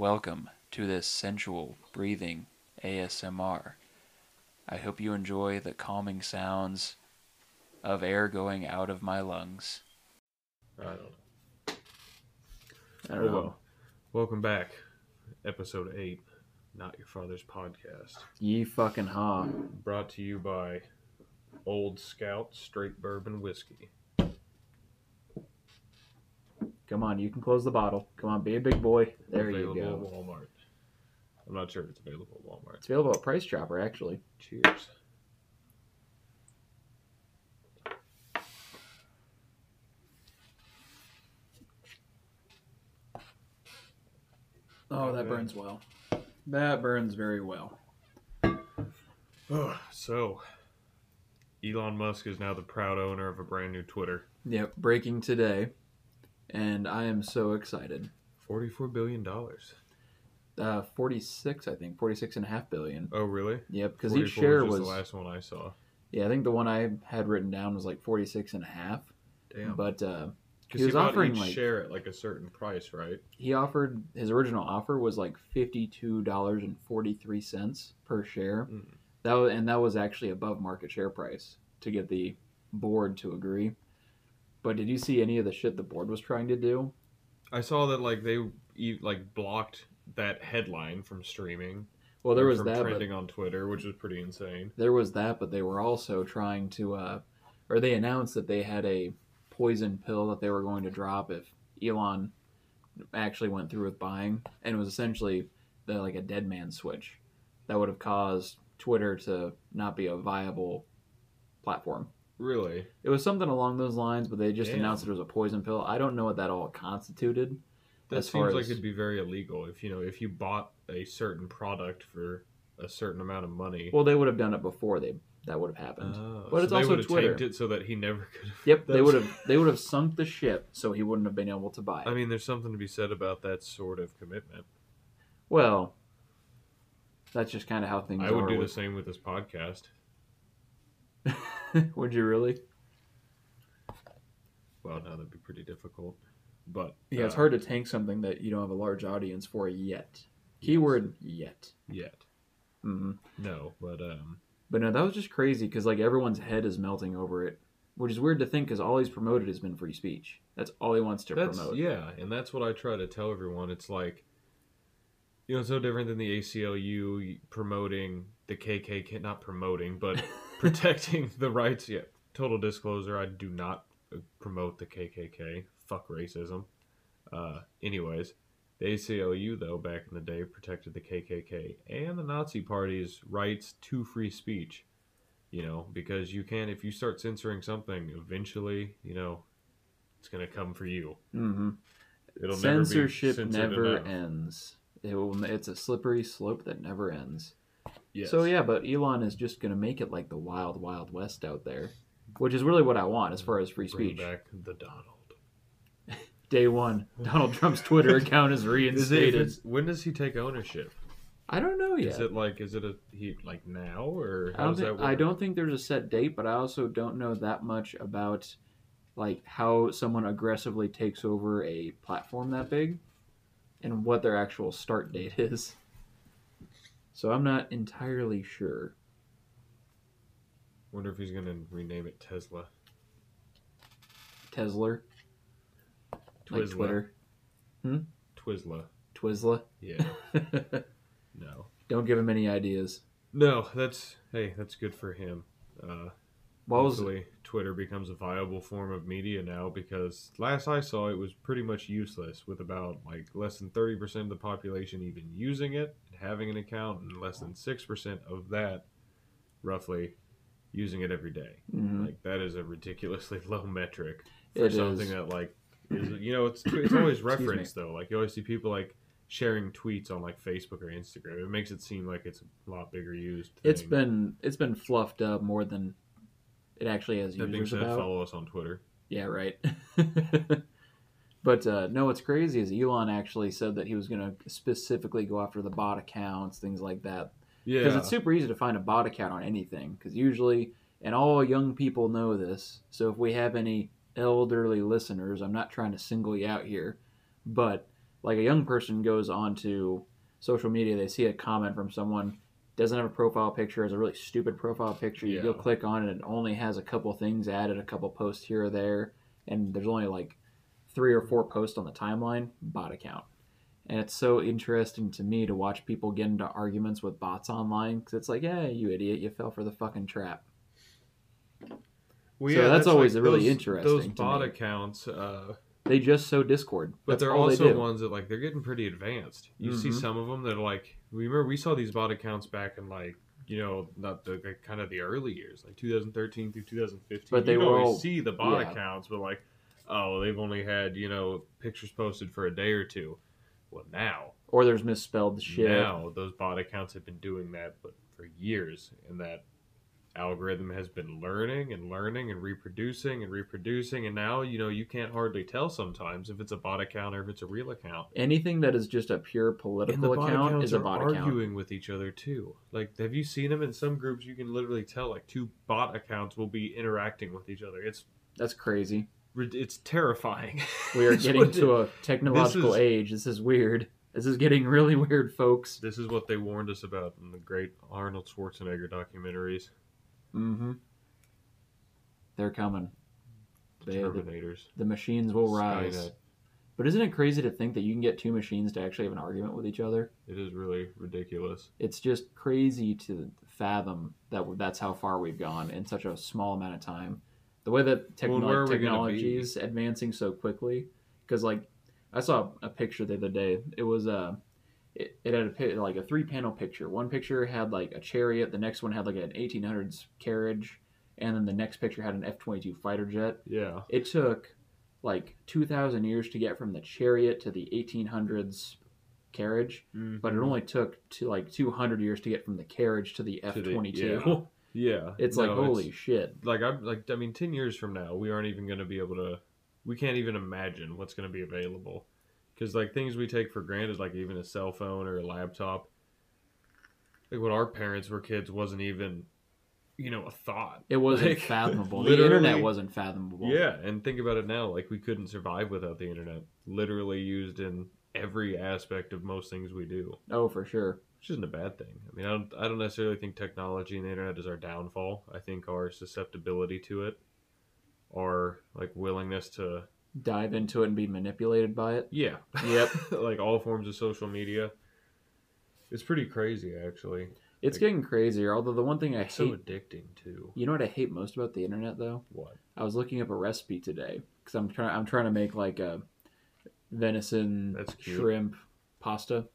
Welcome to this sensual breathing ASMR. I hope you enjoy the calming sounds of air going out of my lungs. I don't know. I don't know. Well, welcome back. Episode 8, Not Your Father's Podcast. Ye fucking ha. Brought to you by Old Scout Straight Bourbon Whiskey. Come on, you can close the bottle. Come on, be a big boy. There available you at go. Walmart. I'm not sure if it's available at Walmart. It's available at Price Chopper, actually. Cheers. Oh, that burns well. That burns very well. Oh, so, Elon Musk is now the proud owner of a brand new Twitter. Yep, breaking today. And I am so excited. $44 billion. Uh, 46, I think. 46 and a half billion. Oh, really? Yep, because 44 each share was, was. the last one I saw. Yeah, I think the one I had written down was like 46 and a half. Damn. But uh, Because he was bought offering, each like- share at like a certain price, right? he offered his original offer was like $52.43 per share. Mm. That was, and that was actually above market share price to get the board to agree. But did you see any of the shit the board was trying to do? I saw that like they like blocked that headline from streaming. Well, there was from that, but trending on Twitter, which was pretty insane. there was that, but they were also trying to, uh, or they announced that they had a poison pill that they were going to drop if Elon actually went through with buying, and it was essentially the, like a dead man switch that would have caused Twitter to not be a viable platform. Really? It was something along those lines, but they just Damn. announced it was a poison pill. I don't know what that all constituted. That seems like as- it'd be very illegal if you know if you bought a certain product for a certain amount of money. Well, they would have done it before they that would have happened. Oh, but it's so also would have Twitter. it so that he never could. have... Yep, they would have they would have sunk the ship, so he wouldn't have been able to buy it. I mean, there's something to be said about that sort of commitment. well, that's just kind of how things I would do the same with this podcast. would you really? Well, no, that'd be pretty difficult. But Yeah, it's uh, hard to tank something that you don't have a large audience for yet. Keyword yet. yet. hmm No, but um, But no, that was just crazy because like everyone's head is melting over it, which is weird to think because all he's promoted has been free speech. That's all he wants to That's promote. yeah, and that's what I try to tell everyone. It's like, you know, it's no different than the ACLU promoting the KKK, not promoting, but protecting the rights. Yeah, total disclosure: I do not promote the KKK. Fuck racism. Uh, anyways, the ACLU though back in the day protected the KKK and the Nazi Party's rights to free speech. You know, because you can if you start censoring something, eventually, you know, it's gonna come for you. hmm It'll Censorship never, never ends. It will, it's a slippery slope that never ends. Yes. So yeah, but Elon is just gonna make it like the wild, wild west out there, which is really what I want as far as free Bring speech. back the Donald. Day one, Donald Trump's Twitter account is Is it, reinstated. it's- when does he take ownership? I don't know yet. Is it like is it a he like now or I don't, does think, that work? I don't think there's a set date, but I also don't know that much about like how someone aggressively takes over a platform that big and what their actual start date is. So I'm not entirely sure. Wonder if he's gonna rename it Tesla. Tesla, like Twizzler. Twitter, Twizzler. Twizzla. Yeah. no. don't give him any ideas. No, that's hey, that's good for him. Uh, What was hopefully, Twitter becomes a viable form of media now because last I saw it was pretty much useless with about like less than 30% of the population even using it and having an account and less than 6% of that roughly using it every day. Mhm. Like that is a ridiculously low metric It for is. something that like is you know it's it's always referenced though. Like you always see people like sharing tweets on like Facebook or Instagram. It makes it seem like it's a lot bigger used. It's been it's been fluffed up more than it actually has that being said, about. follow us on Twitter. Yeah, right. but uh, no, what's crazy is Elon actually said that he was going to specifically go after the bot accounts, things like that. Yeah, Because it's super easy to find a bot account on anything. Because usually, and all young people know this. So if we have any elderly listeners, I'm not trying to single you out here, but like a young person goes onto social media, they see a comment from someone doesn't have a profile picture, has a really stupid profile picture. You go Yeah. click on it, and it only has a couple things added, a couple posts here or there, and there's only like three or four posts on the timeline. Bot account, and it's so interesting to me to watch people get into arguments with bots online because it's like, yeah, you idiot, you fell for the fucking trap. Well, So that's always really those, interesting Those bot accounts, uh, They just sow Discord, but That's they're they also do. ones that like they're getting pretty advanced. You see Mhm. some of them that are like remember we saw these bot accounts back in like you know not the like, kind of the early years like 2013 through 2015. But they were always all- see the bot yeah. accounts, but like oh they've only had you know pictures posted for a day or two. Well now or there's misspelled shit. now those bot accounts have been doing that but for years and that algorithm has been learning and learning and reproducing and reproducing and now you know you can't hardly tell sometimes if it's a bot account or if it's a real account Anything that is just a pure political account is a bot arguing account. with each other too like have you seen them in some groups you can literally tell like two bot accounts will be interacting with each other it's That's crazy. it's terrifying We are getting to a technological is- age. This is weird. This is getting really weird, folks. this is what they warned us about in the great arnold schwarzenegger documentaries Mm-hmm. They're coming. They, the, the machines will rise. Skynet. But isn't it crazy to think that you can get two machines to actually have an argument with each other? It is really ridiculous. It's just crazy to fathom that that's how far we've gone in such a small amount of time. The way that techno- Well, where are we gonna technology is advancing so quickly, because like I saw a picture the other day. It was uh, it, it had a like a three panel picture. One picture had like a chariot. The next one had like an 1800s carriage, and then the next picture had an F 22 fighter jet. Yeah. It took like 2,000 years to get from the chariot to the 1800s carriage, mm-hmm. but it only took to like 200 years to get from the carriage to the F 22. yeah. Yeah. It's No, like holy shit. like I'm like I mean, ten years from now, we aren't even going to be able to. We can't even imagine what's going to be available, because like things we take for granted, like even a cell phone or a laptop. Like when our parents were kids, wasn't even, you know, a thought. It wasn't Like, fathomable. The internet wasn't fathomable. Yeah, and think about it now. Like we couldn't survive without the internet. Literally used in every aspect of most things we do. Oh, for sure. which isn't a bad thing. I mean, I don't, I don't necessarily think technology and the internet is our downfall. I think our susceptibility to it, our like willingness to, Dive into it and be manipulated by it. yeah, Yep. like all forms of social media. It's pretty crazy, actually. It's Like- getting crazier. Although the one thing I It's so hate, addicting too. you know what I hate most about the internet though? What? I was looking up a recipe today because I'm trying. I'm trying to make like a venison That's cute. shrimp pasta.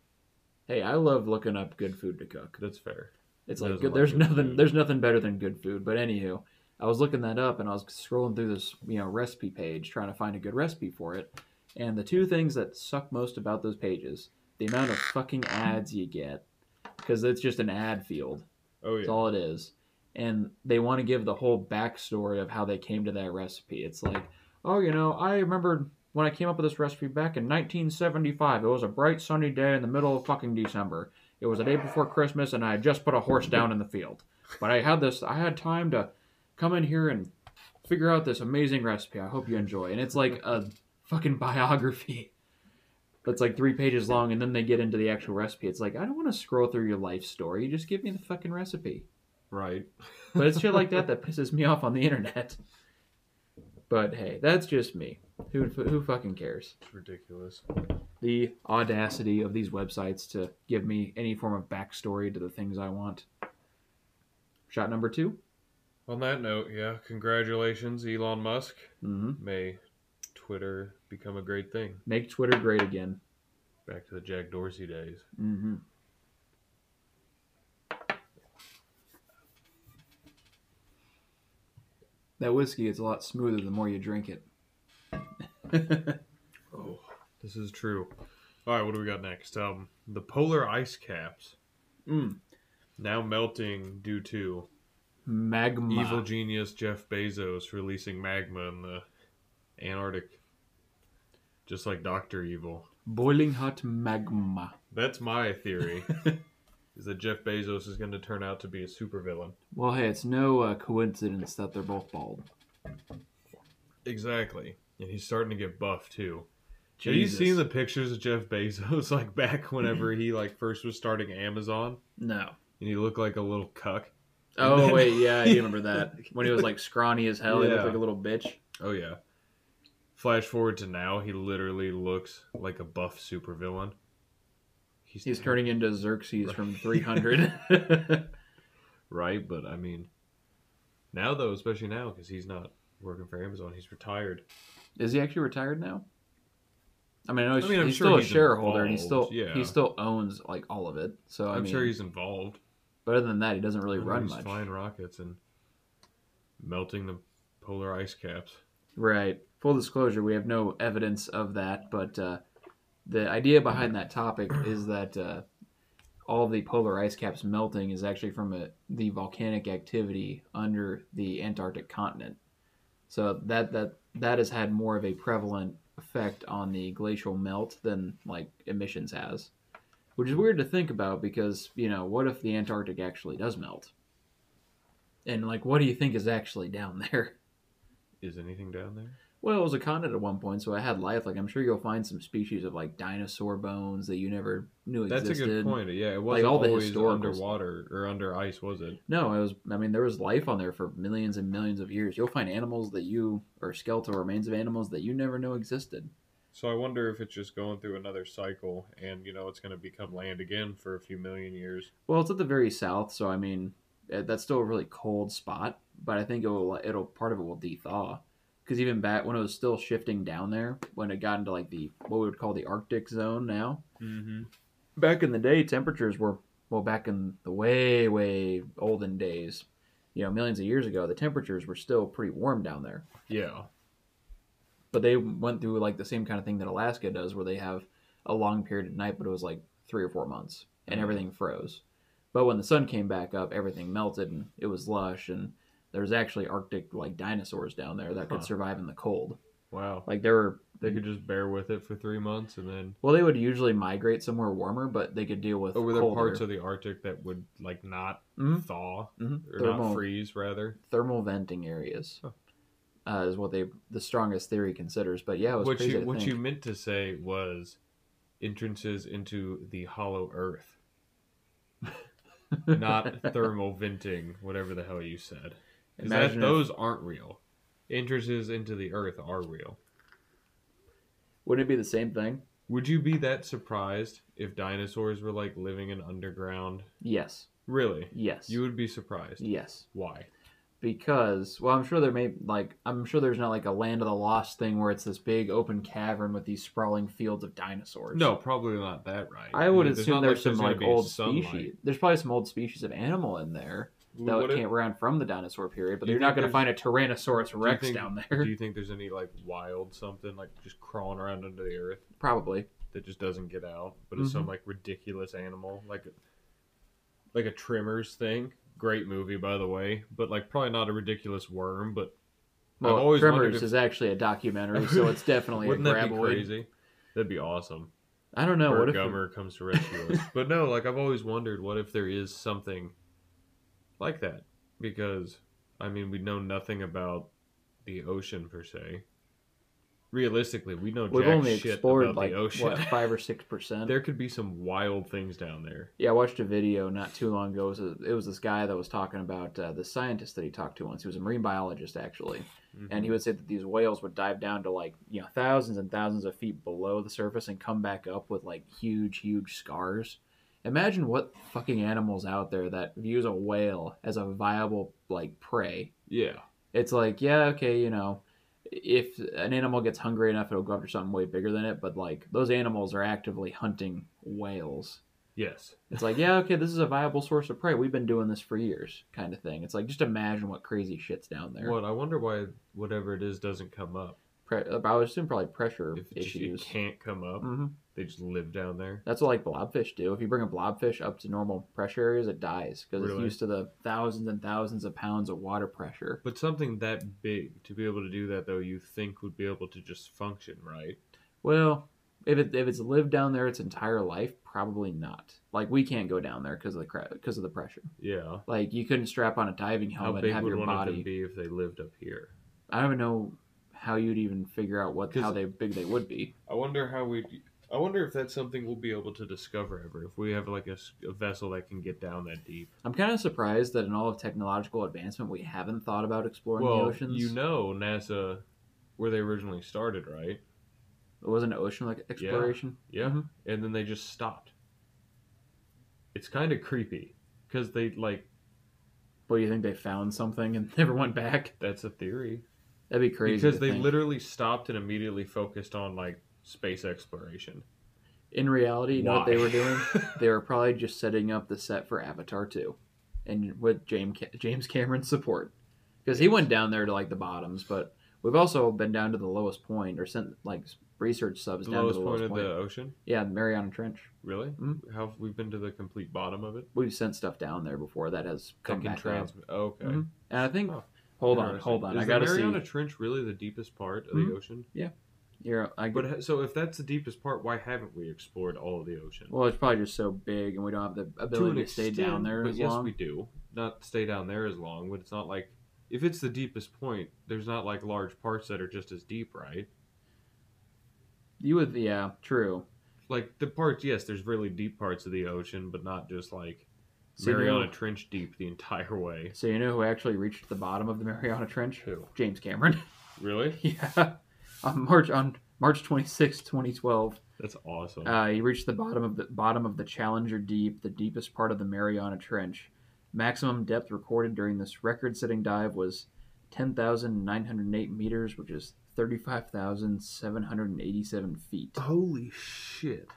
Hey, I love looking up good food to cook. That's fair. It's like good, there's nothing food? there's nothing better than good food. But anywho, I was looking that up and I was scrolling through this you know recipe page trying to find a good recipe for it. And the two things that suck most about those pages, the amount of fucking ads you get, because it's just an ad field. Oh yeah, That's all it is. And they want to give the whole backstory of how they came to that recipe. It's like, oh, you know, I remember when I came up with this recipe back in 1975. It was a bright sunny day in the middle of fucking December. It was the day before Christmas, and I had just put a horse down in the field. But I had this, I had time to come in here and figure out this amazing recipe. I hope you enjoy. And it's like a fucking biography. That's like three pages long, and then they get into the actual recipe. It's like, I don't want to scroll through your life story. Just give me the fucking recipe. Right. But it's shit like that that pisses me off on the internet. But hey, that's just me. Who who fucking cares? It's ridiculous. The audacity of these websites to give me any form of backstory to the things I want. Shot number 2 On that note, yeah, congratulations, Elon Musk. Mm-hmm. May Twitter become a great thing. Make Twitter great again. Back to the Jack Dorsey days. Mm-hmm. That whiskey is a lot smoother the more you drink it. Oh, this is true. All right, what do we got next? Um, the polar ice caps mm. now melting due to Magma. evil genius Jeff Bezos releasing magma in the Antarctic, just like Doctor Evil. Boiling hot magma. That's my theory. is that Jeff Bezos is going to turn out to be a supervillain? Well, hey, it's no uh, coincidence that they're both bald. Exactly, and he's starting to get buff too. Have you Jesus. seen the pictures of Jeff Bezos like back whenever he like first was starting Amazon No. and he looked like a little cuck? Oh then- wait, yeah, I do remember that. When he was like scrawny as hell, he looked like a little bitch. Oh yeah. Flash forward to now, he literally looks like a buff supervillain. He's turning into Xerxes from 300. right, but I mean, now though, especially now because he's not working for Amazon, he's retired. Is he actually retired now? I mean, I know he's, I mean, he's sure still a he's shareholder, and he still yeah. he still owns like all of it. So I I'm mean, sure he's involved. But other than that, he doesn't really run he's much. flying rockets and melting the polar ice caps. Right. Full disclosure, we have no evidence of that, but uh, the idea behind that topic is that uh, all the polar ice caps melting is actually from a, the volcanic activity under the Antarctic continent. So that that that has had more of a prevalent effect on the glacial melt than like emissions has, which is weird to think about because you know what if the Antarctic actually does melt? And like, what do you think is actually down there? Is anything down there? Well, it was a continent at one point, so it had life. Like I'm sure you'll find some species of like dinosaur bones that you never knew existed. That's existed. a good point. Yeah, it wasn't all the always historical underwater or under ice, was it? No, it was. I mean, there was life on there for millions and millions of years. You'll find animals that you or skeletal remains of animals that you never know existed. So I wonder if it's just going through another cycle, and you know it's going to become land again for a few million years. Well, it's at the very south, so I mean, eh, that's still a really cold spot. But I think it will. It'll part of it will de-thaw because even back when it was still shifting down there, when it got into like the what we would call the Arctic zone now, Mm-hmm. back in the day, temperatures were well back in the way way olden days, you know, millions of years ago, the temperatures were still pretty warm down there. Yeah. But they went through like the same kind of thing that Alaska does, where they have a long period at night, but it was like three or four months, and Mhm. everything froze. But when the sun came back up, everything melted, and it was lush, and there's actually Arctic like dinosaurs down there that could Huh. survive in the cold. Wow. Like there were They could just bear with it for three months, and then well, they would usually migrate somewhere warmer, but they could deal with oh, were there colder. parts of the Arctic that would like not Mhm. thaw Mhm. or Thermal- not freeze, rather? thermal venting areas. Huh. Uh, is what they the strongest theory considers. But yeah, it was What you what think. you meant to say was entrances into the hollow earth, not thermal venting, whatever the hell you said. that, if- those aren't real. Entrances into the earth are real. Wouldn't it be the same thing? Would you be that surprised if dinosaurs were like living in underground? Yes. Really? Yes. You would be surprised. Yes. Why? Because well, I'm sure there may like I'm sure there's not like a land of the lost thing where it's this big open cavern with these sprawling fields of dinosaurs. No, probably not that right. I would There's assume not there's some like old sunlight. species. There's probably some old species of animal in there that What if- came around from the dinosaur period, but you you're not going to find a Tyrannosaurus do Rex think- down there. Do you think there's any like wild something like just crawling around under the earth Probably. that just doesn't get out, but it's Mm-hmm. some like ridiculous animal, like like a Tremors thing? Great movie, by the way, but like probably not a ridiculous worm. But I've Well, always wondered Tremors if- is actually a documentary, so it's definitely a wouldn't That be crazy? That'd be awesome. I don't know. Burt what if Gummer comes to rescue us. But no, like I've always wondered, what if there is something like that? Because I mean, we know nothing about the ocean per se. Realistically, we know we've jack only shit explored about like the ocean. what five or six percent. there could be some wild things down there. Yeah, I watched a video not too long ago. It was, a, it was this guy that was talking about uh, the scientist that he talked to once. He was a marine biologist, actually. Mm-hmm. And he would say that these whales would dive down to like, you know, thousands and thousands of feet below the surface and come back up with like huge, huge scars. Imagine what fucking animals out there that views a whale as a viable, like, prey. yeah, It's like, yeah, okay, you know, if an animal gets hungry enough, it'll go after something way bigger than it. But like, those animals are actively hunting whales. yes, It's like, yeah, okay, this is a viable source of prey. We've been doing this for years, kind of thing. It's like, just imagine what crazy shit's down there. What I wonder why whatever it is doesn't come up. Pre- I would assume probably pressure If it, just, it issues. can't come up, hmm they just live down there. That's what like blobfish do. If you bring a blobfish up to normal pressure areas, it dies because it's used to the thousands and thousands of pounds of water pressure. But something that big to be able to do that, though, you think would be able to just function, right? Well, if it if it's lived down there its entire life, probably not. Like we can't go down there because of the cra- because of the pressure. Yeah. Like you couldn't strap on a diving How helmet big and have would your one of them body. be if they lived up here? I don't even know how you'd even figure out what how they big they would be. I wonder how we. I wonder if that's something we'll be able to discover ever. If we have like a vessel that can get down that deep. I'm kind of surprised that in all of technological advancement, we haven't thought about exploring the well, oceans. you know, NASA, where they originally started, right? it wasn't ocean like exploration. Yeah, Mhm. and then they just stopped. It's kind of creepy because they like But you think they found something and never went back? that's a theory That'd be crazy. because they think. literally stopped and immediately focused on like space exploration. in reality, you know what they were doing? they were probably just setting up the set for Avatar 2, and with James James Cameron's support, because he went down there to like the bottoms, but we've also been down to the lowest point or sent like research subs The down lowest to the point lowest of point. the ocean. Yeah, Mariana Trench. Really? Mhm. How have we been to the complete bottom of it? We've sent stuff down there before that has come can back up. Oh, okay. Mhm. And I think. Hold on, hold on, Is I gotta the Mariana see. Trench really the deepest part of Mhm. the ocean? You're, I, But ha- so if that's the deepest part, why haven't we explored all of the ocean? well, it's probably just so big, and we don't have the ability to, stay down there but as yes, long. we do. Not stay down there as long, but it's not like if it's the deepest point, there's not like large parts that are just as deep, right? You would, yeah, true. Like the parts, yes, there's really deep parts of the ocean, but not just like So you Mariana know- Trench deep the entire way. So you know who actually reached the bottom of the Mariana Trench? Who? James Cameron. Really? yeah, on March on March 26, 2012, That's awesome. uh, he reached the bottom of the bottom of the Challenger Deep, the deepest part of the Mariana Trench. Maximum depth recorded during this record-setting dive was 10,908 meters, which is 35,787 feet. Holy shit.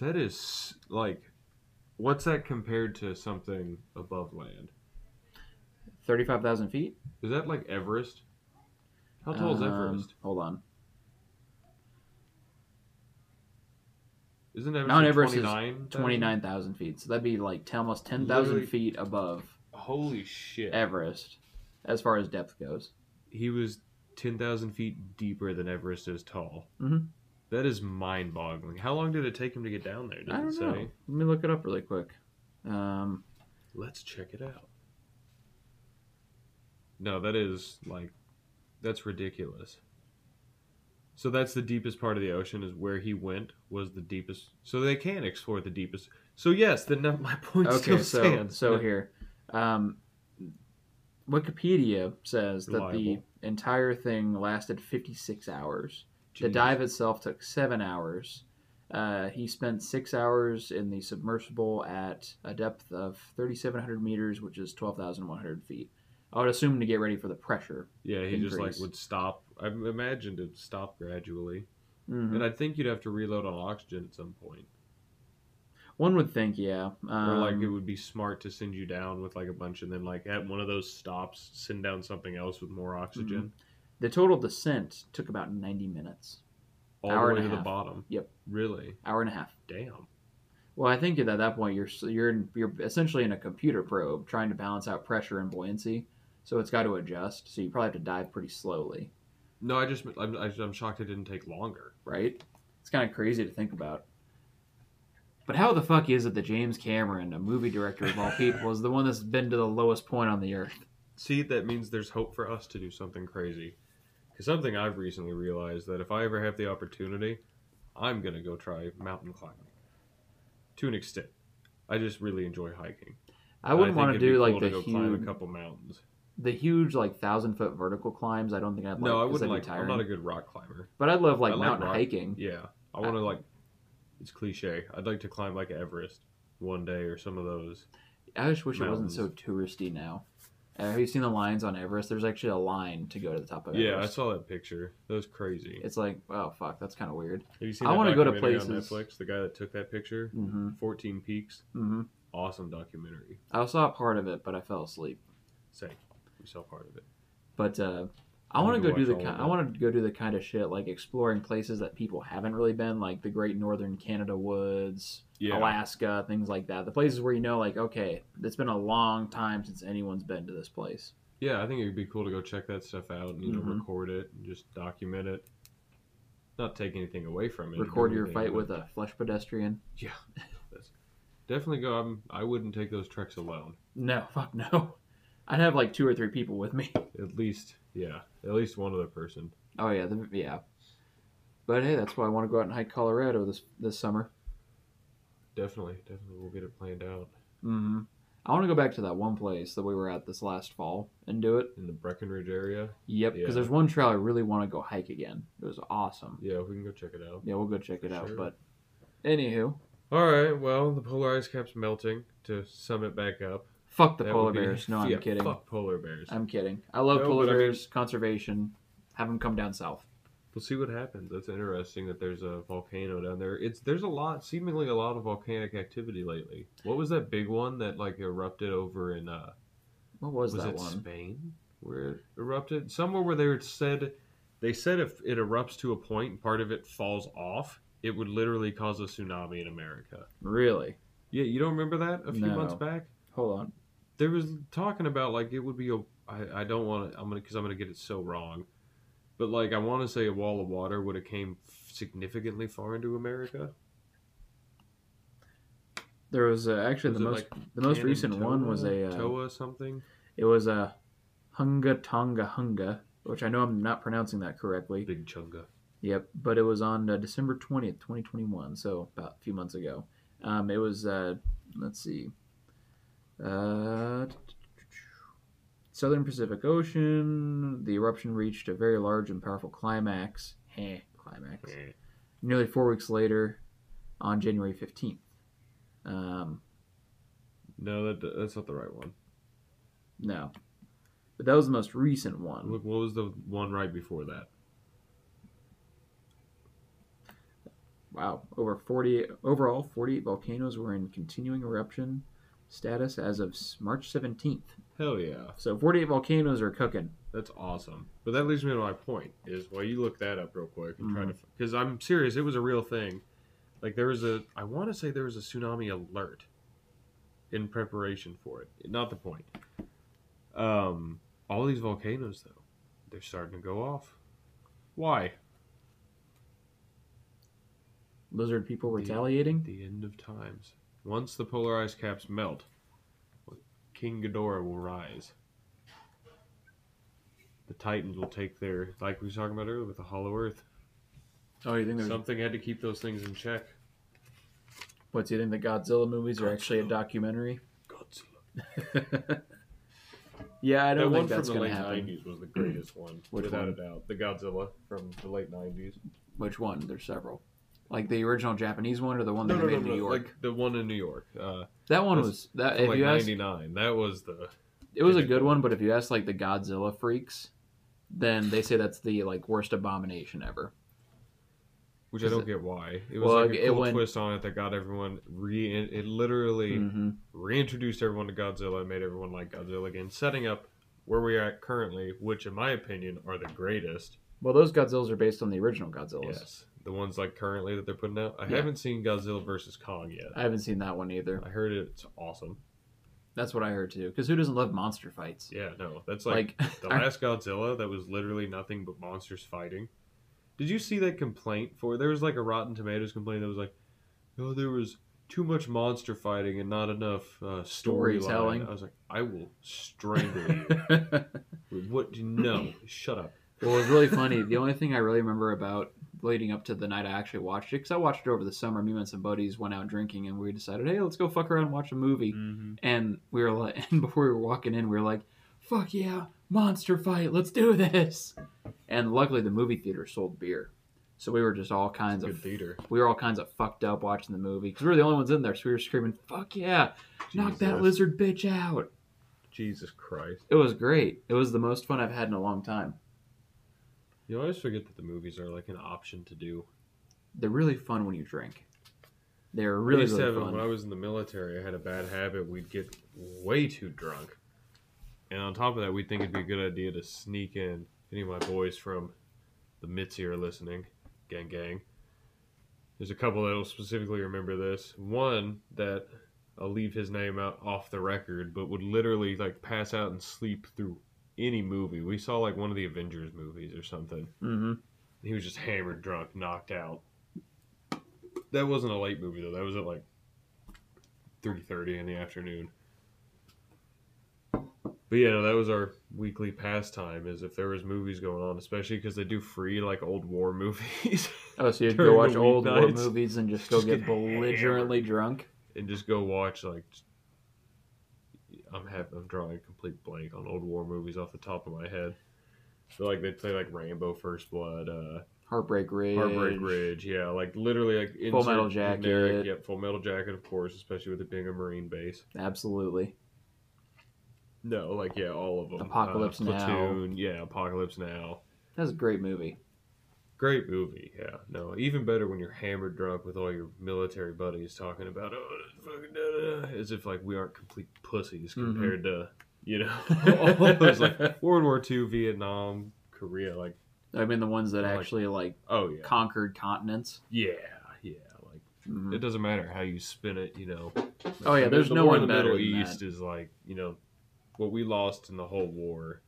That is like what's that compared to something above land? 35,000 feet? Is that like Everest? How tall is Um, Everest? Hold on. Isn't Everest Mount Everest is 29? 29,000 feet. So that'd be like 10, almost 10,000 Literally- feet above Holy shit. Everest as far as depth goes. he was 10,000 feet deeper than Everest is tall. Mhm. That is mind boggling. How long did it take him to get down there? Did I don't say? know. Let me look it up really quick. Um, Let's check it out. No, that is like, that's ridiculous. So that's the deepest part of the ocean is where he went was the deepest. So they can explore the deepest. So yes, then my point okay, still so stands. so here, um, Wikipedia says that the entire thing lasted 56 hours. The dive itself took seven hours. Uh, he spent six hours in the submersible at a depth of 3,700 meters, which is 12,100 feet. I would assume to get ready for the pressure. Yeah, he just like would stop. I imagined it stop gradually, Mhm. and I think you'd have to reload on oxygen at some point. One would think, yeah. Um, or like it would be smart to send you down with like a bunch, and then like at one of those stops, send down something else with more oxygen, the total descent took about 90 minutes, all Hour the way and a to the bottom. Yep. Really? hour and a half. Damn. Well, I think at that point you're you're you're essentially in a computer probe trying to balance out pressure and buoyancy, so it's got to adjust. So you probably have to dive pretty slowly, No, I just I'm, I'm shocked it didn't take longer. right? It's kind of crazy to think about. But how the fuck is it that James Cameron, a movie director of all people, is the one that's been to the lowest point on the earth? See, that means there's hope for us to do something crazy. Because something I've recently realized that if I ever have the opportunity, I'm gonna go try mountain climbing. To an extent, I just really enjoy hiking. I wouldn't want to do like cool the to go climb a huge, couple mountains. the huge like thousand foot vertical climbs. I don't think I'd like. no, I wouldn't like. I'm not a good rock climber. But I'd love like I like mountain rock- hiking. Yeah, I want to like. It's cliche. I'd like to climb like Everest one day or some of those. I just wish it wasn't so touristy now. Uh, have you seen the lines on Everest? There's actually a line to go to the top of Everest. Yeah, I saw that picture. That was crazy. It's like, oh fuck, that's kind of weird. Have you seen I wanna go to places- on Netflix? The guy that took that picture, Mm-hmm. 14 Peaks. Mm-hmm. Awesome documentary. I saw part of it, but I fell asleep. Same. We saw part of it. But uh, I want to go do the watch ki- I want to go do the kind of shit like exploring places that people haven't really been, like the Great Northern Canada woods, Yeah. Alaska, things like that. The places where you know, like, okay, it's been a long time since anyone's been to this place. Yeah, I think it'd be cool to go check that stuff out and you know Mhm. record it and just document it. Not take anything away from it. Record your fight with a flesh pedestrian. Yeah, definitely go. I'm, I wouldn't take those treks alone. No, fuck no. I'd have like two or three people with me. At least Yeah, at least one other person. Oh yeah, the, yeah. But hey, that's why I want to go out and hike Colorado this this summer. Definitely, definitely, we'll get it planned out hmm I want to go back to that one place that we were at this last fall and do it. in the Breckenridge area. Yep, because Yeah. there's one trail I really want to go hike again. It was awesome. Yeah, we can go check it out. Yeah, we'll go check it For out. But anywho, All right. Well, the polar ice cap's melting to sum it back up. Fuck the That polar would be- bears. No, I'm yeah, kidding. Fuck polar bears. I'm kidding. I love No, polar but I mean- bears. Conservation. Have them come down south. We'll see what happens. That's interesting that there's a volcano down there. It's there's a lot, seemingly a lot of volcanic activity lately. What was that big one that like erupted over in uh What was, was, that it one? Spain where it erupted? Somewhere where they said they said if it erupts to a point and part of it falls off, it would literally cause a tsunami in America. Really? Yeah, you don't remember that a few No. months back? Hold on. There was talking about like it would be a I, I don't want to I'm gonna because I'm gonna get it so wrong, but like I want to say a wall of water would have came significantly far into America. There was uh, actually Was the most like, the most recent one was a uh, Toa something. it was a Hunga Tonga Hunga, which I know I'm not pronouncing that correctly. Big chunga. Yep, but it was on uh, December 20th, 2021, so about a few months ago. Um, it was, uh, let's see, uh, Southern Pacific Ocean. The eruption reached a very large and powerful climax. Heh, climax. Nearly four weeks later, on January 15th. Um, No, that that's not the right one. no. But that was the most recent one. Look, what was the one right before that? Wow, over 40 overall 48 volcanoes were in continuing eruption status as of March 17th. Hell yeah, So 48 volcanoes are cooking. that's awesome. But that leads me to my point: is while you look that up real quick and try Mhm. to, because I'm serious, it was a real thing. Like there was a, I want to say there was a tsunami alert in preparation for it. Not the point. Um, all these volcanoes though, they're starting to go off. Why? Lizard people The- retaliating. The end of times. Once the polar ice caps melt, King Ghidorah will rise. The Titans will take their, like we were talking about earlier with the Hollow Earth. Oh, you think there's Something had to keep those things in check. what? Do you think the Godzilla movies are actually a Godzilla. documentary? Godzilla. yeah, I don't think from that's the going late to happen. '90s was the greatest one, Which without one? a doubt. The Godzilla from the late '90s. Which one? There's several. Like the original Japanese one or the one that they made in New York. like the one in New York. Uh, that one was that. If like you ask, '99. That was the it was a good one, but if you ask like the Godzilla freaks, then they say that's the like worst abomination ever. Which I don't it- get why. It was Well, like a cool went- twist on it that got everyone re. It literally hmm reintroduced everyone to Godzilla and made everyone like Godzilla again, setting up where we are at currently, which in my opinion are the greatest. Well, those Godzillas are based on the original Godzillas. Yes, the ones like currently that they're putting out. I Yeah. haven't seen Godzilla versus Kong yet. I haven't seen that one either. I heard it's awesome. That's what I heard too. Because who doesn't love monster fights? Yeah, no, that's like, Like, the last Godzilla that was literally nothing but monsters fighting. Did you see that complaint for? There was like a Rotten Tomatoes complaint that was like, "Oh, there was too much monster fighting and not enough uh, Storytelling. storytelling." I was like, "I will strangle you." what? No, shut up. Well, it was really funny. The only thing I really remember about leading up to the night I actually watched it, because I watched it over the summer. Me and some buddies went out drinking, and we decided, hey, let's go fuck around and watch a movie. Mm-hmm. And we were like, and before we were walking in, we were like, fuck yeah, monster fight, let's do this. And luckily, the movie theater sold beer, so we were just all kinds Good of theater. we were all kinds of fucked up watching the movie because we were the only ones in there, so we were screaming, "Fuck yeah, knock that lizard bitch out!" Jesus Christ. It was great. It was the most fun I've had in a long time. You always forget that the movies are like an option to do. They're really fun when you drink. They're I really to really have, fun. when I was in the military, I had a bad habit. We'd get way too drunk. And on top of that, we'd think it'd be a good idea to sneak in. If any of my boys from the Mitzi are listening, gang gang. There's a couple that will specifically remember this. One that I'll leave his name out off the record, but would literally like pass out and sleep through any movie. We saw like one of the Avengers movies or something. mm-hmm. He was just hammered, drunk, knocked out. That wasn't a late movie though. That was at like three thirty in the afternoon. But yeah, that was our weekly pastime. Is if there was movies going on, especially because they do free like old war movies, Oh, so you'd go watch old war movies and just go just get get belligerently drunk? and just go watch like. I'm have I'm drawing a complete blank on old war movies off the top of my head. So like they play like Rambo First Blood, uh, Heartbreak Ridge. Heartbreak Ridge, yeah, like literally like Full Metal Jacket. generic- Yep, Full Metal Jacket, of course, especially with it being a Marine base. Absolutely. No, like yeah, all of them. Apocalypse uh, Now. Platoon, yeah, Apocalypse Now. That's a great movie. Great movie, yeah. No, even better when you're hammered drunk with all your military buddies talking about oh, this da, da," as if like we aren't complete pussies Mhm. compared to you know all those like World War II, Vietnam, Korea, like I mean, the ones that Like- actually like oh yeah, conquered continents. yeah, yeah, like. Mhm. It doesn't matter how you spin it, you know. Oh, yeah, there's the no war in one the better Middle East that. is like you know what we lost in the whole war.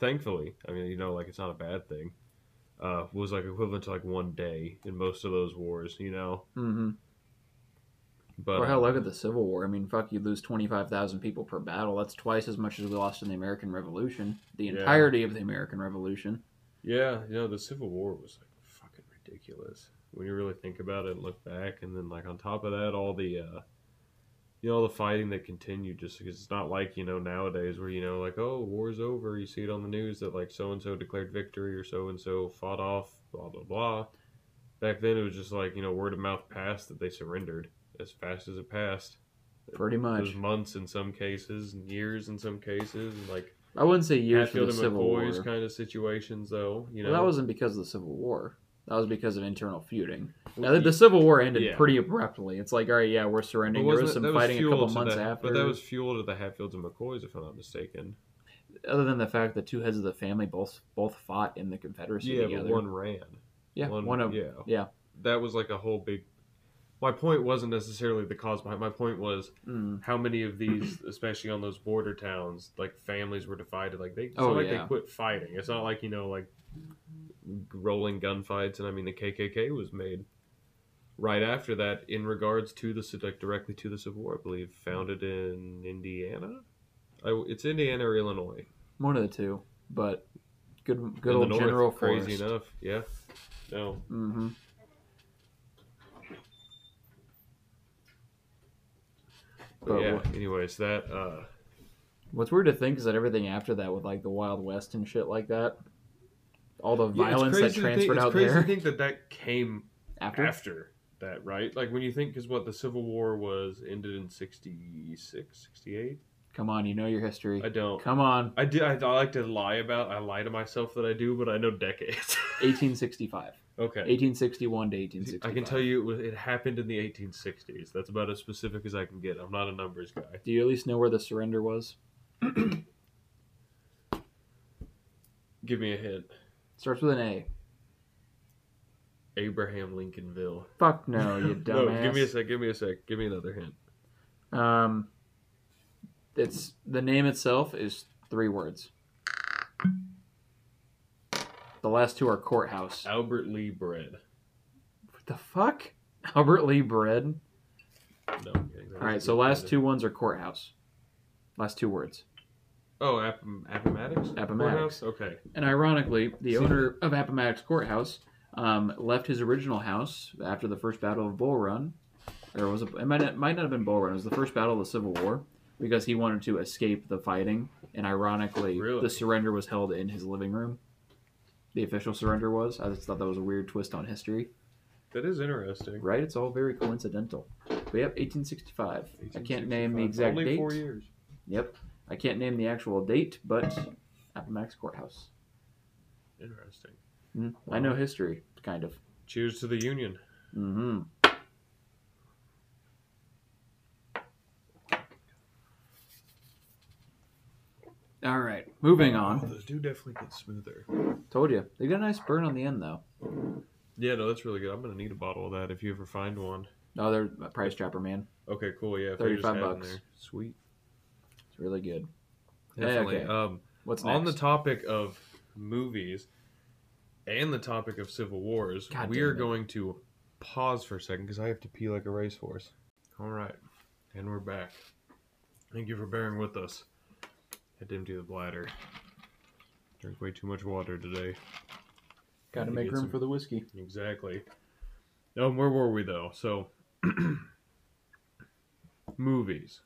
Thankfully, I mean you know like it's not a bad thing. Uh, was like equivalent to like one day in most of those wars, you know. hmm But or hell, uh, look at the Civil War. I mean, fuck, you lose twenty five thousand people per battle. That's twice as much as we lost in the American Revolution. The Yeah. entirety of the American Revolution. yeah, you know the Civil War was like fucking ridiculous when you really think about it and look back, and then like on top of that, all the uh, you know all the fighting that continued. Just because it's not like you know nowadays where you know like oh war's over, you see it on the news that like so and so declared victory or so and so fought off, blah blah blah. Back then it was just like you know word of mouth passed that they surrendered as fast as it passed. Pretty It much. was months in some cases and years in some cases, and like I wouldn't say years for Hatfield the and Civil War. McCoy's kind of situations, though. You know, Well, that wasn't because of the Civil War. That was because of internal feuding. Now, the, the Civil War ended yeah. pretty abruptly. It's like, all right, yeah, we're surrendering. There wasn't was it- some that was fighting a fuel couple to months the- after. But that was fuel to the Hatfields and McCoys, if I'm not mistaken. Other than the fact that two heads of the family both both fought in the Confederacy Yeah, together. but one ran. yeah, one, one, of yeah, yeah. That was like a whole big. My point wasn't necessarily the cause behind. My point was Mm, how many of these, especially on those border towns, like families were divided. Like they, it's Oh, not like yeah. they quit fighting. It's not like you know, like rolling gunfights. And I mean, the KKK was made right after that in regards to the like directly to the Civil War. I believe founded in Indiana. I, it's Indiana or Illinois. one of the two, but good good In old north, General crazy Forrest. enough. Yeah. No. hmm But But yeah. what- Anyways, that uh, What's weird to think is that everything after that, with like the Wild West and shit like that, all the yeah, violence that think- transferred it's out crazy there to think that that came after. after that, right? Like when you think, because what the Civil War was ended in 66, 68? Come on, you know your history. I don't. Come on, I do. I, I like to lie about. I lie to myself that I do, but I know decades. 1865, okay. 1861 to 1865. I can tell you it, was, it happened in the 1860s. That's about as specific as I can get. I'm not a numbers guy. Do you at least know where the surrender was? Give me a hint. Starts with an A. Abraham Lincolnville. Fuck no, you dumbass. No, give me a sec. Give me a sec. Give me another hint. Um, it's the name itself is three words. The last two are courthouse. Albert Lee Bread. What the fuck? Albert Lee Bread. No. I'm kidding. All right, so last two ones are courthouse. Last two words. Oh, Appam- Appomattox. Appomattox. Courthouse? Okay. And ironically, the See- owner of Appomattox Courthouse um, left his original house after the first Battle of Bull Run, or was it? It might not, might not have been Bull Run. It was the first battle of the Civil War because he wanted to escape the fighting. And ironically, Really? the surrender was held in his living room. The official surrender was. I just thought that was a weird twist on history. That is interesting. Right? It's all very coincidental. But yep, 1865. I can't name the 1865. exact Only date. four years. Yep, I can't name the actual date, but Appomattox Courthouse. Interesting. Mm, I know history, kind of. Cheers to the Union. Mm-hmm. All right, moving Oh, on. those do definitely get smoother. Told you they got a nice burn on the end though. Yeah, no, that's really good. I'm gonna need a bottle of that if you ever find one. Oh, they're a Price Chopper, man. Okay, cool. Yeah, if they just 35 bucks. there. Sweet. It's really good. Definitely. okay. Um, What's next? on the topic of movies and the topic of civil wars, God we are it. going to pause for a second because I have to pee like a racehorse. All right, and we're back. Thank you for bearing with us. Had to empty the bladder. Drink way too much water today. Got to to make room some- for the whiskey. Exactly. Um, where were we though? So, movies,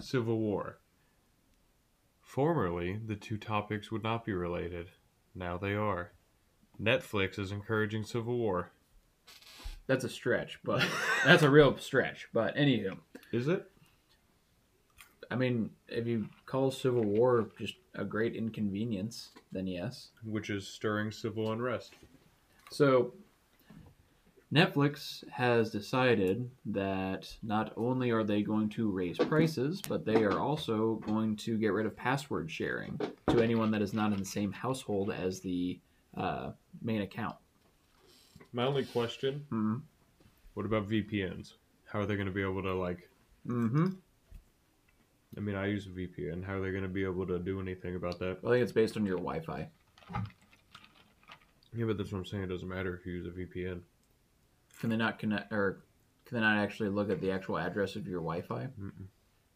Civil War. Formerly, the two topics would not be related. Now they are. Netflix is encouraging Civil War. That's a stretch, but that's a real stretch. But anywho, Is it? I mean, if you call Civil War just a great inconvenience, then yes. Which is stirring civil unrest. So, Netflix has decided that not only are they going to raise prices, but they are also going to get rid of password sharing to anyone that is not in the same household as the uh, main account. My only question: Mm-hmm. What about VPNs? How are they going to be able to like? Mm-hmm. I mean, I use a VPN. How are they going to be able to do anything about that? I think it's based on your Wi-Fi. Yeah, but that's what I'm saying. It doesn't matter if you use a VPN. Can they not connect, or can they not actually look at the actual address of your Wi-Fi? Mm-mm.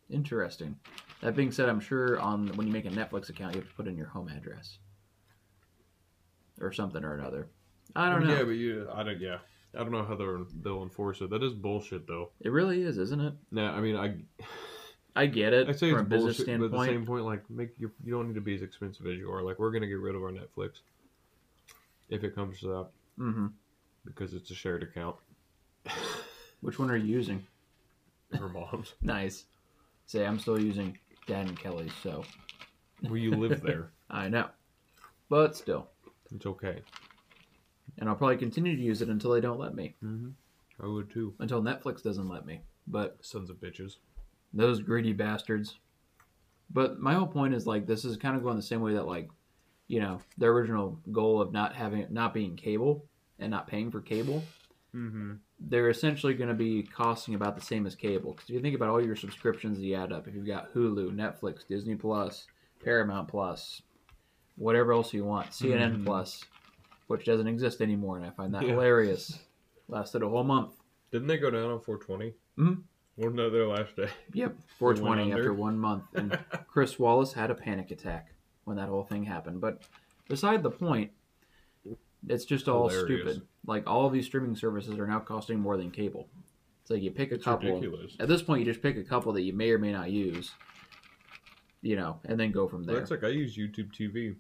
Interesting. That being said, I'm sure on when you make a Netflix account, you have to put in your home address or something or another. I don't know. Yeah, but you, I don't. Yeah, I don't know how they'll they'll enforce it. That is bullshit, though. It really is, isn't it? Nah, I mean, I I get it I say from it's a business bullshit, but at the same point, like, make you you don't need to be as expensive as you are. Like, we're gonna get rid of our Netflix if it comes to that hmm because it's a shared account. Which one are you using? Her mom's. Nice. Say I'm still using Dan and Kelly's, so Well, you live there. I know. But still, It's okay. and I'll probably continue to use it until they don't let me. Mm-hmm. I would too. Until Netflix doesn't let me. But Sons of bitches. those greedy bastards. But my whole point is like this is kind of going the same way that like, you know, the original goal of not having not being cable and not paying for cable, Mm-hmm. they're essentially going to be costing about the same as cable. Because if you think about all your subscriptions that you add up, if you've got Hulu, Netflix, Disney Plus, Paramount Plus, whatever else you want, CNN Mhm. Plus, which doesn't exist anymore, and I find that Yeah. hilarious. Lasted a whole month. Didn't they go down on 420? Mhm. Wasn't that their last day? Yep, 420 after one month, and Chris Wallace had a panic attack when that whole thing happened. But beside the point, it's just all Hilarious. stupid. Like all of these streaming services are now costing more than cable. It's like you pick a It's couple. ridiculous. At this point, you just pick a couple that you may or may not use, you know, and then go from there. That's like I use YouTube TV.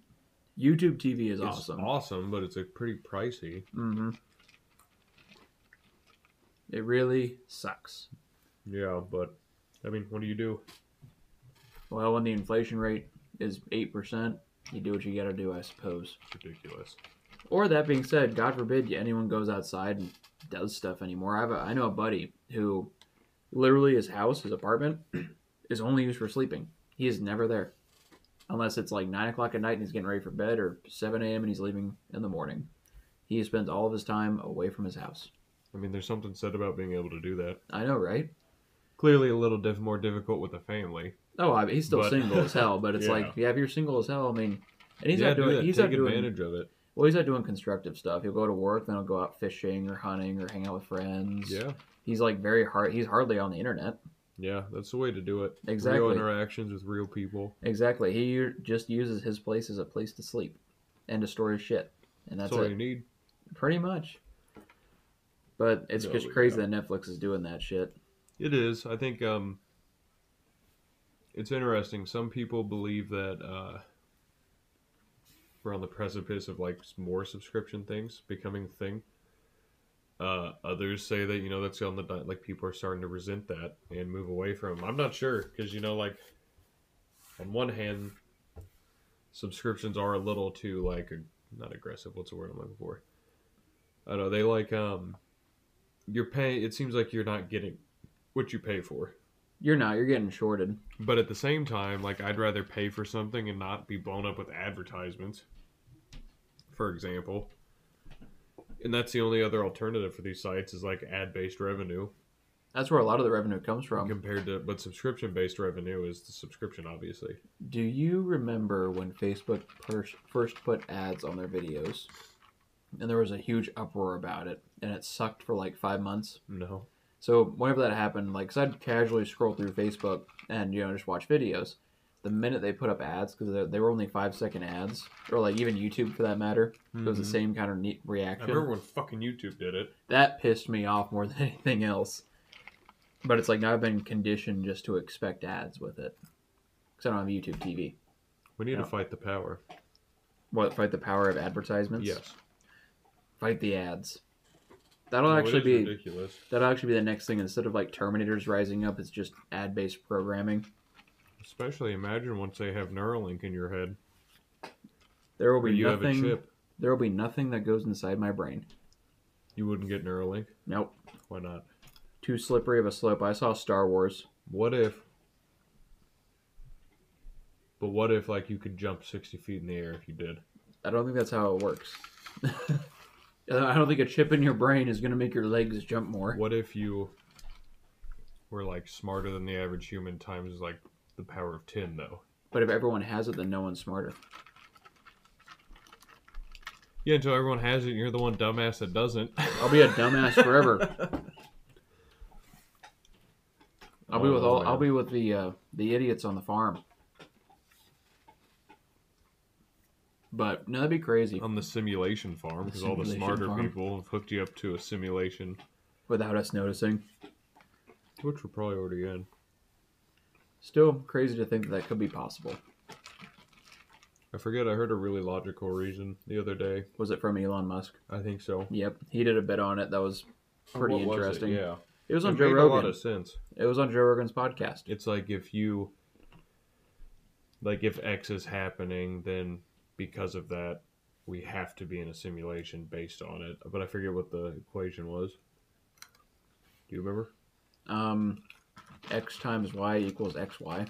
YouTube TV is It's awesome. awesome, but it's like pretty pricey. Mm-hmm. It really sucks. Yeah, but I mean, what do you do? Well, when the inflation rate is eight percent, you do what you got to do, I suppose. It's ridiculous. Or that being said, God forbid anyone goes outside and does stuff anymore. I have a, I know a buddy who literally his house, his apartment, is only used for sleeping. He is never there. Unless it's like 9 o'clock at night and he's getting ready for bed or 7 a.m. and he's leaving in the morning. He spends all of his time away from his house. I mean, there's something said about being able to do that. I know, right? Clearly, a little diff- more difficult with a family. Oh, I, mean, he's still But- single as hell, but it's Yeah. like, yeah, if you're single as hell, I mean, and he's yeah, not do doing, that. he's Take not doing, advantage of it. Well, he's not doing constructive stuff. He'll go to work, then he'll go out fishing or hunting or hang out with friends. Yeah, He's like very hard. He's hardly on the internet. yeah, that's the way to do it. Exactly. Real interactions with real people. Exactly. He u- just uses his place as a place to sleep and to store his shit, and That's, that's, all it. you need. Pretty much. But it's No, just crazy yeah. that Netflix is doing that shit. It is. I think um, it's interesting. Some people believe that uh, we're on the precipice of like more subscription things becoming a thing. Uh, others say that you know that's on the like people are starting to resent that and move away from. I'm not sure because you know like on one hand, subscriptions are a little too like not aggressive. What's the word I'm looking for? I don't know. They like um, you're paying. It seems like you're not getting what you pay for. You're not. You're getting shorted. But at the same time, like I'd rather pay for something and not be blown up with advertisements. For example. And that's the only other alternative for these sites is like ad based revenue That's where a lot of the revenue comes from. compared to but subscription based revenue is the subscription obviously. Do you remember when Facebook per- first put ads on their videos? And there was a huge uproar about it, and it sucked for like five months. No. So whenever that happened, like, 'cause I'd casually scroll through Facebook and you know just watch videos. the minute they put up ads because they were only five second ads, or like even YouTube for that matter, it was the Mhm. same kind of neat reaction. I remember when fucking YouTube did it. that pissed me off more than anything else. But it's like now I've been conditioned just to expect ads with it because I don't have YouTube TV. We need Yeah. to fight the power. What fight the power of advertisements? Yes. Fight the ads. That'll Well, it actually be ridiculous. that'll actually be the next thing. Instead of like Terminators rising up, it's just ad based programming. Especially imagine once they have Neuralink in your head. There will be you have a nothing. chip. There will be nothing that goes inside my brain. You wouldn't get Neuralink. Nope. Why not? Too slippery of a slope. I saw Star Wars. What if? But what if like you could jump sixty feet in the air if you did? I don't think that's how it works. I don't think a chip in your brain is going to make your legs jump more. What if you were like smarter than the average human times like the power of ten though? But if everyone has it, then no one's smarter. Yeah, until everyone has it, and you're the one dumbass that doesn't. I'll be a dumbass forever. I'll be with Oh, all. I'll be with the uh, the idiots on the farm. But no, that'd be crazy on the simulation farm because all the Simulation smarter farm. people have hooked you up to a simulation, without us noticing. which we're probably already in. Still crazy to think that that could be possible. I forget. I heard a really logical reason the other day. Was it from Elon Musk? I think so. Yep, he did a bit on it. That was pretty What was it? interesting. Yeah, It was it on made Joe a Rogan. lot of sense. It was on Joe Rogan's podcast. It's like if you, like, if X is happening, then because of that, we have to be in a simulation based on it. But I forget what the equation was. Do you remember? Um, X times Y equals XY.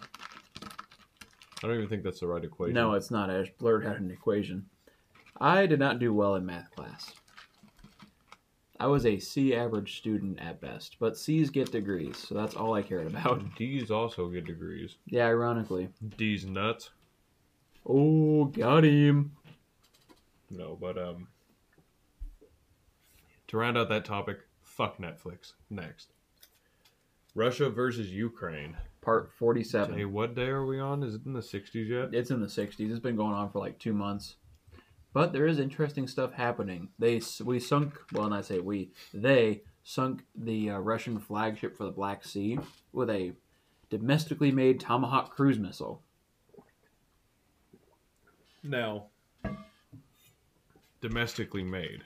I don't even think that's the right equation. No, it's not. I just blurred out an equation. I did not do well in math class. I was a C average student at best, but C's get degrees, so that's all I cared about. D's also get degrees. Yeah, ironically. D's nuts. Oh, got him. No, but um, to round out that topic, fuck Netflix. Next, Russia versus Ukraine. Part 47. Hey, what day are we on? Is it in the '60s yet? It's in the 60s. It's been going on for like two months. But there is interesting stuff happening. They we sunk. Well, and I say we. They sunk the uh, Russian flagship for the Black Sea with a domestically made Tomahawk cruise missile. Now, domestically made.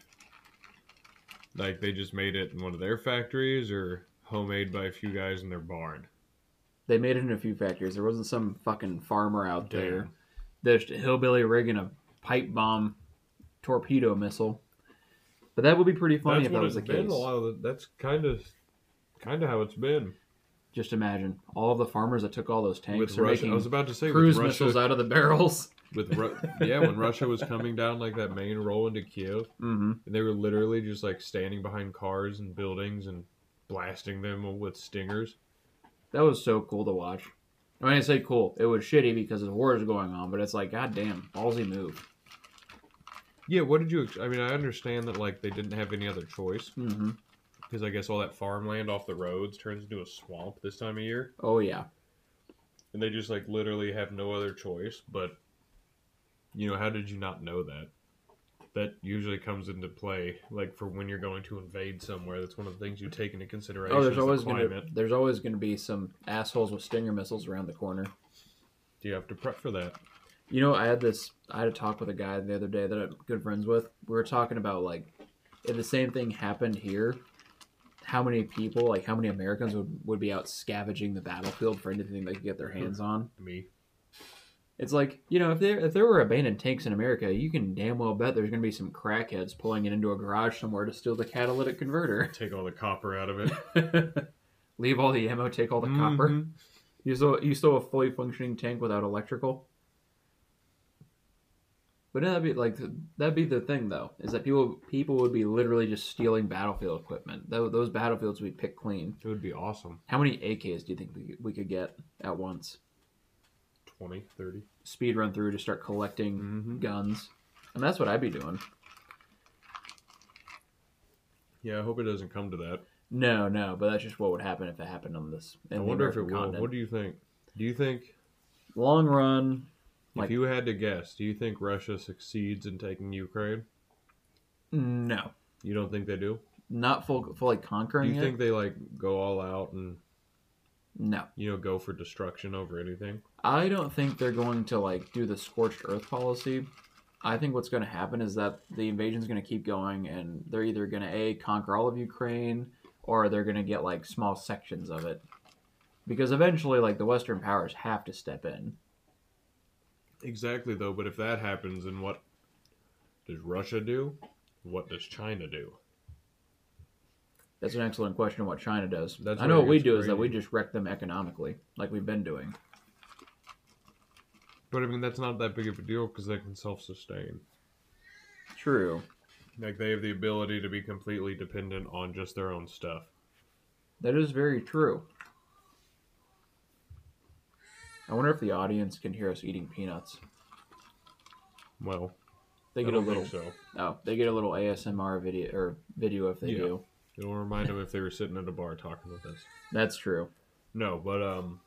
Like they just made it in one of their factories, or homemade by a few guys in their barn. They made it in a few factories. There wasn't some fucking farmer out there. Damn. There's a hillbilly rigging a pipe bomb torpedo missile. But that would be pretty funny That's if that was the case. A lot of the, that's kind of, kind of how it's been Just imagine all of the farmers that took all those tanks with are Russia. making I was about to say cruise Russia, missiles out of the barrels. With Ru- yeah, when Russia was coming down like that main roll into Kiev, hmm and they were literally just like standing behind cars and buildings and blasting them with stingers. That was so cool to watch. I mean, I say cool. It was shitty because the war is going on, but it's like, goddamn, ballsy move. Yeah, what did you? I mean, I understand that like they didn't have any other choice because I guess all that farmland off the roads turns into a swamp this time of year, Oh yeah, and they just like literally have no other choice. But you know, how did you not know that? That usually comes into play, like for when you're going to invade somewhere. That's one of the things you take into consideration. oh, there's is the always gonna there's always gonna be some assholes with stinger missiles around the corner. Do you have to prep for that? You know, I had this. I had a talk with a guy the other day that I'm good friends with. We were talking about like, if the same thing happened here, how many people, like how many Americans would would be out scavenging the battlefield for anything they could get their hands on? Me. It's like you know, if there if there were abandoned tanks in America, you can damn well bet there's gonna be some crackheads pulling it into a garage somewhere to steal the catalytic converter. Take all the copper out of it. Leave all the ammo, take all the copper. Mhm. You still you still have a fully functioning tank without electrical. But that'd be like that'd be the thing though, is that people people would be literally just stealing battlefield equipment. Tho- Those battlefields would be picked clean. It would be awesome. How many AKs do you think we we could get at once? 20, 30. Speed run through to start collecting Mhm. guns, and that's what I'd be doing. Yeah, I hope it doesn't come to that. No, no, but that's just what would happen if it happened on this. I wonder if it American will. What do you think? Do you think long run, Like- if you had to guess, do you think Russia succeeds in taking Ukraine? no, You don't think they do? not full, fully conquering. Do you it. think they like go all out and no, you know go for destruction over anything? I don't think they're going to like do the scorched earth policy. I think what's going to happen is that the invasion's going to keep going, and they're either going to a conquer all of Ukraine, or they're going to get like small sections of it, because eventually, like the Western powers have to step in. Exactly though, but if that happens, then what does Russia do? What does China do? That's an excellent question. What China does? That's I know what we do is that we just wreck them economically, like we've been doing. But I mean, that's not that big of a deal because they can self-sustain. True. Like they have the ability to be completely dependent on just their own stuff. That is very true. I wonder if the audience can hear us eating peanuts. Well, They get a little. so. Oh, they get a little ASMR video or video if they Yeah. do. It'll remind them if they were sitting at a bar talking with us. That's true. No, but um,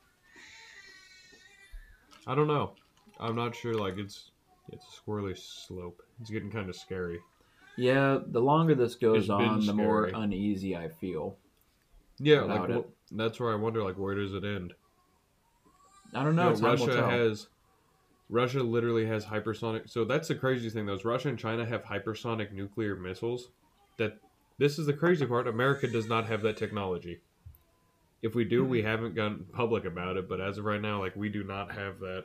I don't know. I'm not sure. Like it's it's a squirrely slope. It's getting kind of scary. Yeah, the longer this goes It's been on, the more scary. uneasy I feel. Yeah, About like it. wh- that's where I wonder. Like, where does it end? I don't You know. know, time will Russia tell. has Russia literally has hypersonic. So that's the craziest thing. though. is Russia and China have hypersonic nuclear missiles. That this is the crazy part. America does not have that technology. If we do, Hmm. we haven't gone public about it. But as of right now, like we do not have that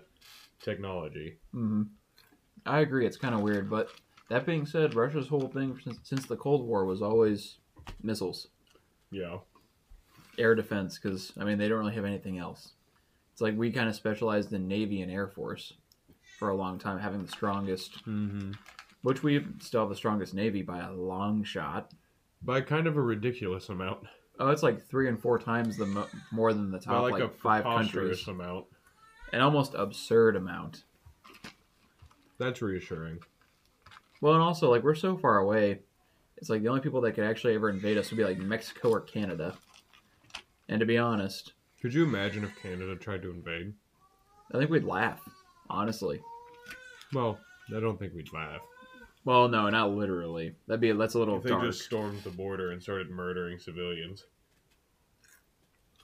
technology. hmm I agree. It's kind of weird, but that being said, Russia's whole thing since, since the Cold War was always missiles, Yeah. air defense. Because I mean, they don't really have anything else. It's like we kind of specialized in Navy and Air Force for a long time, having the strongest, Mm-hmm. which we still have the strongest Navy by a long shot. By kind of a ridiculous amount. Oh, it's like three and four times the mo- more than the By top like, like, a five countries, amount. an almost absurd amount. That's reassuring. Well, and also like we're so far away, it's like the only people that could actually ever invade us would be like Mexico or Canada. And to be honest, Could you imagine if Canada tried to invade? I think we'd laugh. Honestly, Well, I don't think we'd laugh. Well, no, not literally. That'd be that's a little If they dark. just stormed the border and started murdering civilians.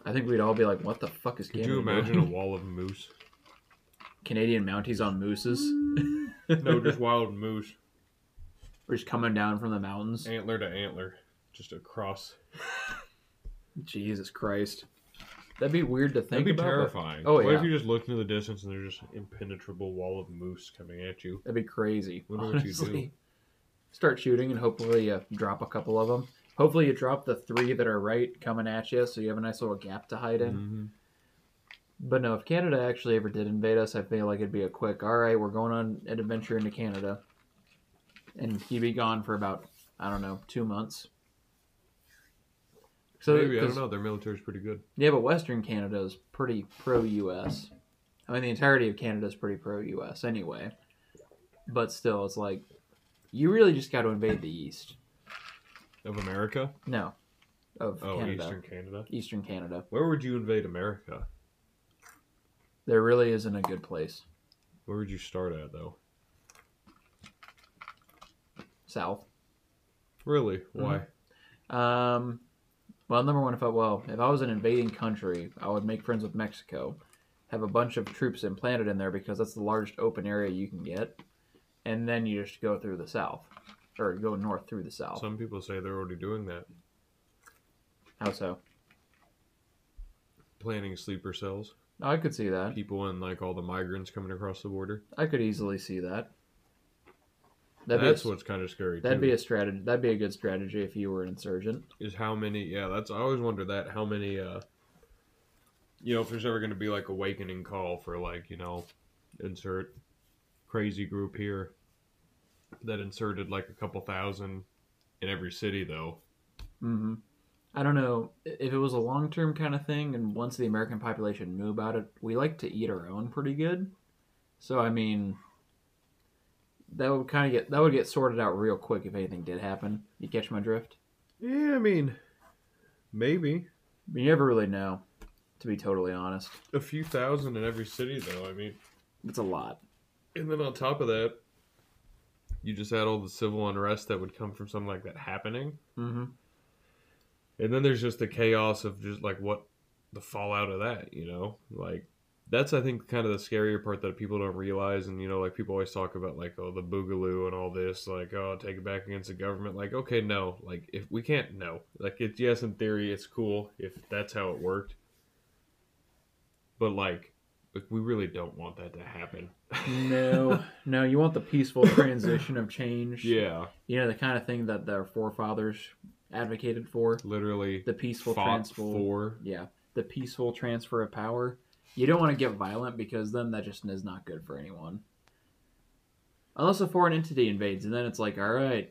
I think we'd all be like, "What the fuck is Could Canada?" you imagine doing?" a wall of moose? Canadian Mounties on mooses? No, just wild moose, We're just coming down from the mountains. antler to antler, just across. Jesus Christ, that'd be weird to think That'd be about. but terrifying. Oh, What yeah. if you just look into the distance and there's just an impenetrable wall of moose coming at you? That'd be crazy. Wonder what you do. Start shooting and hopefully you drop a couple of them. Hopefully you drop the three that are right coming at you, so you have a nice little gap to hide in. Mhm. But no, if Canada actually ever did invade us, I feel like it'd be a quick. All right, we're going on an adventure into Canada, and he'd be gone for about I don't know two months. So Maybe I don't know. Their military's pretty good. Yeah, but Western Canada is pretty pro-U.S. I mean, the entirety of Canada is pretty pro-U.S. anyway. But still, it's like you really just got to invade the East. Of America? No, of Oh, Canada, Eastern Canada. Eastern Canada. Where would you invade America? There really isn't a good place. Where would you start at though? South. Really? Why? Um, well, number one, if I well, if I was an invading country, I would make friends with Mexico, have a bunch of troops implanted in there because that's the largest open area you can get, and then you just go through the south, or go north through the south. Some people say they're already doing that, How so? planning sleeper cells. I could see that. People and like all the migrants coming across the border. I could easily see that. That'd That's a, what's kind of scary. that'd too, be a strategy. That'd be a good strategy if you were an insurgent. is how many? Yeah, that's I always wonder that how many. uh You know, if there's ever going to be like a awakening call for like you know, insert crazy group here that inserted like a couple thousand in every city though. hmm I don't know if it was a long term kind of thing, and once the American population knew about it, we like to eat our own pretty good. So I mean, that would kind of get that would get sorted out real quick if anything did happen. You catch my drift? Yeah, I mean, maybe. You never really know. To be totally honest, A few thousand in every city, though. I mean, it's a lot. and then on top of that, you just add all the civil unrest that would come from something like that happening, Mm-hmm. and then there's just the chaos of just like what the fallout of that. You know, like that's I think kind of the scarier part that people don't realize, and you know, like people always talk about like oh the boogaloo and all this, like oh take it back against the government. Like okay, no, like if we can't, no, like it's yes in theory it's cool if that's how it worked, but like we really don't want that to happen. No, no, you want the peaceful transition of change. yeah, You know, the kind of thing that their forefathers advocated for. literally The peaceful transfer. for. Yeah, the peaceful transfer of power. You don't want to get violent because then that just is not good for anyone. Unless a foreign entity invades, and then it's like, all right,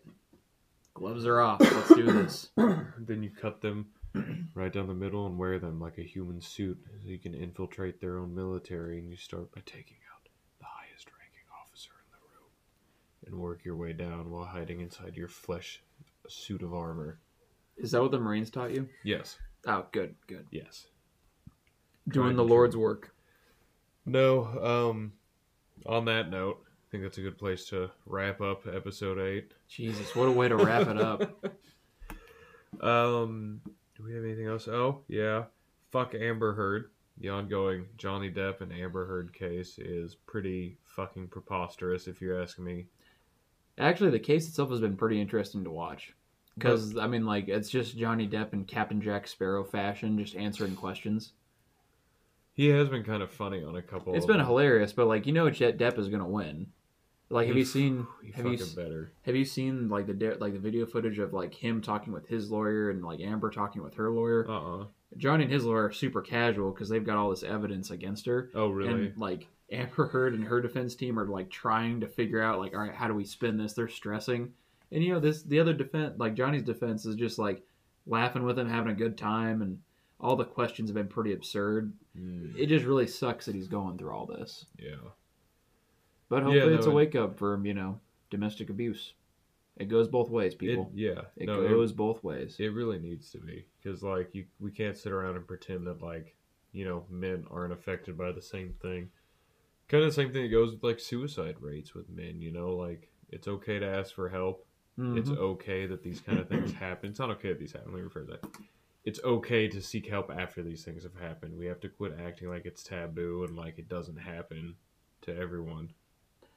gloves are off. Let's do this. then you cut them right down the middle and wear them like a human suit so you can infiltrate their own military and you start by taking out the highest ranking officer in the room and work your way down while hiding inside your flesh suit of armor. Is that what the Marines taught you? Yes. Oh, good, good. Yes. Doing the Lord's true. work. No, um on that note, I think that's a good place to wrap up episode 8. Jesus, what a way to wrap it up. Um, do we have anything else? Oh, yeah. Fuck Amber Heard. The ongoing Johnny Depp and Amber Heard case is pretty fucking preposterous, if you're asking me. Actually, the case itself has been pretty interesting to watch. Because, I mean, like, it's just Johnny Depp in Captain Jack Sparrow fashion, just answering questions. He has been kind of funny on a couple. It's been hilarious, but, like, you know Jet Depp is going to win. Like, have He- you seen He have you fucking s- better. have you seen like the like the video footage of like him talking with his lawyer and like Amber talking with her lawyer? Uh uh Johnny and his lawyer are super casual because they've got all this evidence against her. Oh, really? And like Amber Heard and her defense team are like trying to figure out like, all right, how do we spin this? They're stressing, and you know this the other defense, like Johnny's defense, is just like laughing with him, having a good time, and all the questions have been pretty absurd. Mm, It just really sucks that he's going through all this, yeah. but hopefully no, it's a wake up for him, you know domestic abuse. It goes both ways, It, people. yeah. It, no, it- goes both ways. It really needs to be because like you, we can't sit around and pretend that like you know men aren't affected by the same thing. Kind of the same thing that goes with like suicide rates with men. You know, like it's okay to ask for help. It's Mhm. okay that these kind of things happen. It's not okay that these happen. Let me rephrase that. It's okay to seek help after these things have happened. We have to quit acting like it's taboo and like it doesn't happen to everyone.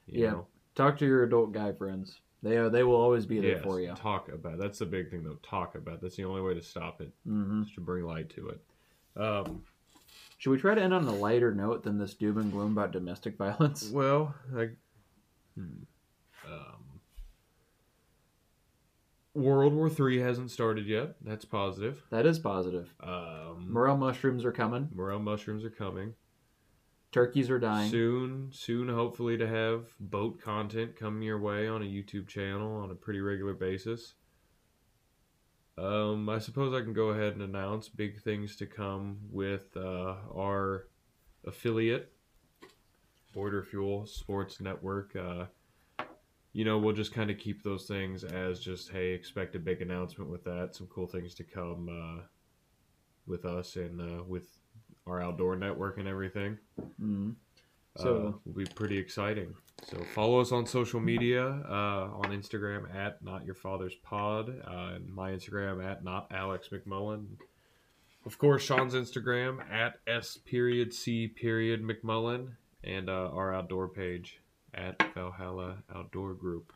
You Yeah. know? Talk to your adult guy friends. They are, they will always be there Yes, for you. Talk about that's the big thing though. Talk about that's the only way to stop it. hmm Is to bring light to it. Um, Should we try to end on a lighter note than this doom and gloom about domestic violence? well, like, hmm, um, World War Three hasn't started yet. That's positive. That is positive. Um, Morel mushrooms are coming. morel mushrooms are coming Turkeys are dying. soon. Soon, hopefully, to have boat content coming your way on a YouTube channel on a pretty regular basis. Um, I suppose I can go ahead and announce big things to come with uh, our affiliate, Border Fuel Sports Network. Uh, you know, we'll just kind of keep those things as just, hey, expect a big announcement with that. Some cool things to come uh, with us and uh, with our outdoor network and everything. Mhm. So So- will be pretty exciting. So follow us on social media uh, on Instagram at Not Your Father's Pod uh, and my Instagram at Not Alex McMullen. Of course, Sean's Instagram at S period C period McMullen and uh, our outdoor page at Valhalla Outdoor Group.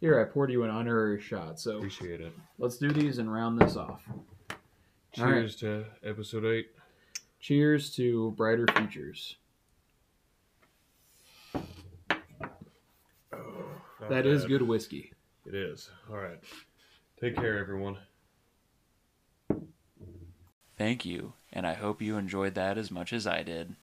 Here, I poured you an honorary shot. So Appreciate it. let's do these and round this off. All right. Cheers to episode eight. Cheers to brighter futures. Oh, not That is bad. good whiskey. It is. All right. Take care, everyone. Thank you, and I hope you enjoyed that as much as I did.